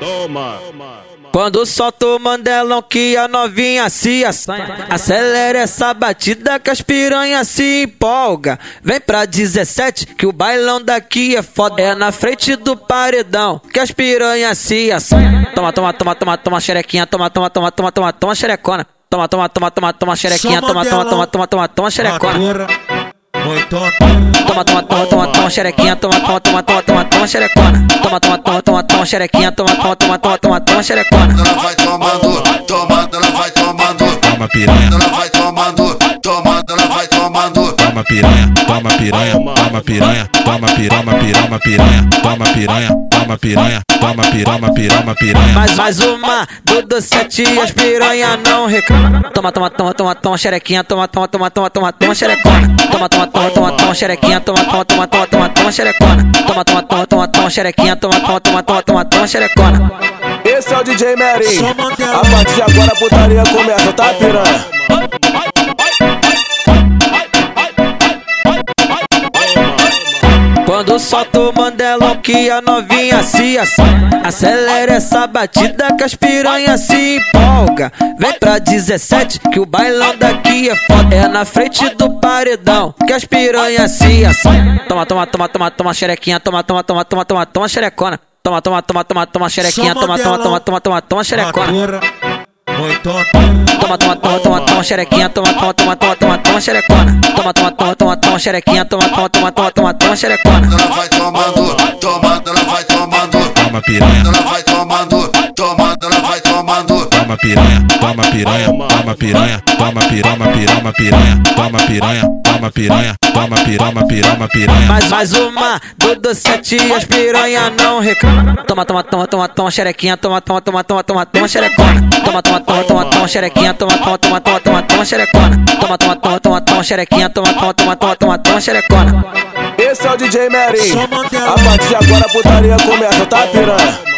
Toma. Quando solta o mandelão que a novinha se assanha Acelera essa batida que as piranhas se empolga Vem pra 17 que o bailão daqui é foda É na frente do paredão que as piranhas se assanha Toma, toma, toma, toma, toma xerequinha Toma, toma, toma, toma, toma, toma xerecona Toma, toma, toma, toma, toma xerequinha Toma, toma, toma, toma, toma, toma xerecona Muito Toma, toma, toma, toma, toma xerequinha Toma, toma, toma, toma, toma, toma xerecona Toma, toma, toma, toma, toma xerequinha Toma, toma, toma, toma, toma, toma xerecona Ela vai tomando, tomando, ela vai tomando. Toma piranha, Ela vai tomando, tomando, ela vai tomando. toma piranha, toma piranha, toma piranha, toma pirama, pirama, piranha, toma piranha, toma piranha, toma pirama, pirama, piranha. Mais, mais uma, do sete e as piranha não reclama. Toma, toma, toma, toma, toma, xerequinha, toma, toma, toma, toma, toma, toma, xerecona. Toma, toma, toma, toma, toma, xerequinha, toma, toma, toma, toma, toma, toma, xerecona. Toma, toma, toma, toma, toma, xerequinha, toma, toma, toma, toma, toma, toma, xerecona. Esse é o DJ Merinho. A partir de agora a putaria começa, tá piranha? Quando solta o mandelão que a novinha se assanha Acelera essa batida que as piranhas se empolga Vem pra 17 que o bailão daqui é foda É na frente do paredão que as piranhas se assanha Toma, toma, toma, toma, toma xerequinha Toma, toma, toma, toma, toma, toma xerecona Toma, toma, toma, toma, toma xerequinha Toma, toma, toma, toma, toma, toma xerecona Toma, toma, toma, toma, toma xerequinha, toma, toma, toma, toma, toma, toma xerecona. Toma, toma, toma, toma, toma xerequinha, toma, toma, toma, toma, toma, toma xerecona. Ela vai tomando, tomando, ela vai tomando. toma piranha, Ela vai tomando, tomando, ela vai tomando. toma piranha, toma piranha, toma piranha, toma pirama, pirama, piranha, toma piranha, toma piranha, toma pirama, pirama, piranha. Mais, mais uma, do do sete e as piranha não reclama. Toma, toma, toma, toma, toma xerequinha, toma, toma, toma, toma, toma, toma xerecona. Toma, toma, toma, toma, toma xerequinha, toma, toma, toma, toma, toma, toma xerecona. Toma, toma, toma, toma, toma xerequinha, toma, toma, toma, toma, toma, toma xerecona. Esse é o DJ Merinho. A partir de agora a putaria começa, tá piranha?